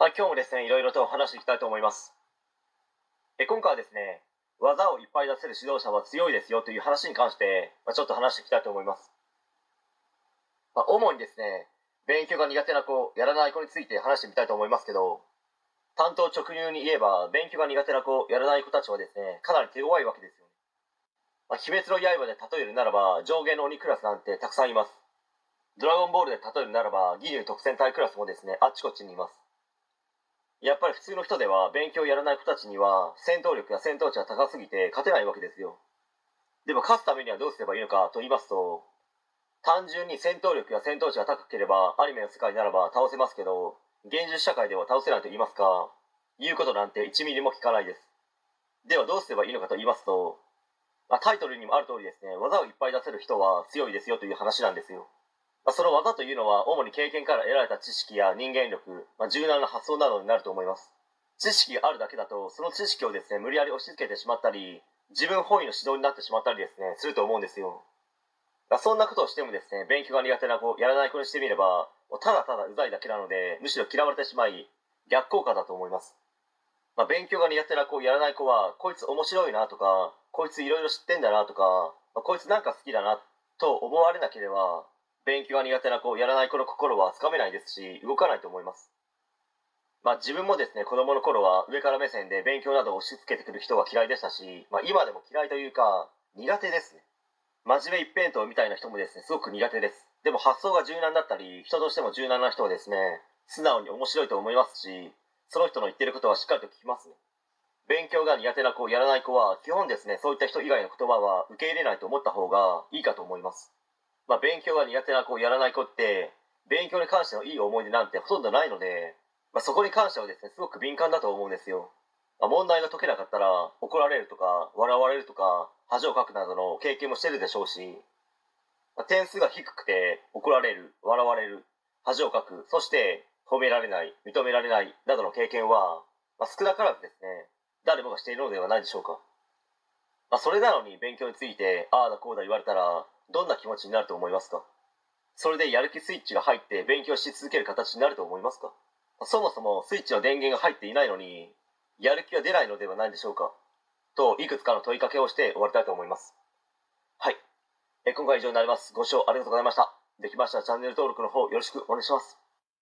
はい、今日もですね、いろいろと話していきたいと思います。え今回はですね、技をいっぱい出せる指導者は強いですよという話に関して、まあ、ちょっと話していきたいと思います。まあ、主にですね、勉強が苦手な子、やらない子について話してみたいと思いますけど、担当直入に言えば、勉強が苦手な子、やらない子たちはですね、かなり手強いわけですよね。まあ、鬼滅の刃で例えるならば、上下の鬼クラスなんてたくさんいます。ドラゴンボールで例えるならば、義勇特戦隊クラスもですね、あっちこっちにいます。やっぱり普通の人では勉強をやらない子たちには戦闘力や戦闘値が高すぎて勝てないわけですよ。でも勝つためにはどうすればいいのかと言いますと、単純に戦闘力や戦闘値が高ければアニメの世界ならば倒せますけど、現実社会では倒せないと言いますか、言うことなんて1ミリも聞かないです。ではどうすればいいのかと言いますと、タイトルにもある通りですね、技をいっぱい出せる人は強いですよという話なんですよ。まあ、その技というのは主に経験から得られた知識や人間力、まあ、柔軟な発想などになると思います。知識があるだけだとその知識をですね無理やり押し付けてしまったり自分本位の指導になってしまったりですねすると思うんですよ、まあ、そんなことをしてもですね勉強が苦手な子やらない子にしてみればただただうざいだけなのでむしろ嫌われてしまい逆効果だと思います。まあ、勉強が苦手な子やらない子はこいつ面白いなとかこいついろいろ知ってんだなとか、まあ、こいつなんか好きだなと思われなければ勉強が苦手な子やらない子の心はつかめないですし動かないと思います。まあ自分もですね子供の頃は上から目線で勉強などを押し付けてくる人が嫌いでしたし、まあ、今でも嫌いというか苦手ですね。真面目一辺倒みたいな人もですねすごく苦手です。でも発想が柔軟だったり人としても柔軟な人はですね素直に面白いと思いますしその人の言ってることはしっかりと聞きますね。勉強が苦手な子やらない子は基本ですねそういった人以外の言葉は受け入れないと思った方がいいかと思います。まあ、勉強が苦手な子やらない子って勉強に関してのいい思い出なんてほとんどないので、まあ、そこに関してはですねすごく敏感だと思うんですよ、まあ、問題が解けなかったら怒られるとか笑われるとか恥をかくなどの経験もしてるでしょうし、まあ、点数が低くて怒られる笑われる恥をかくそして褒められない認められないなどの経験は、まあ、少なからずですね誰もがしているのではないでしょうか、あ、それなのに勉強についてああだこうだ言われたらどんな気持ちになると思いますか？それでやる気スイッチが入って勉強し続ける形になると思いますか？そもそもスイッチの電源が入っていないのにやる気が出ないのではないでしょうか？といくつかの問いかけをして終わりたいと思います。はい。え今回は以上になります。ご視聴ありがとうございました。できましたらチャンネル登録の方よろしくお願いします。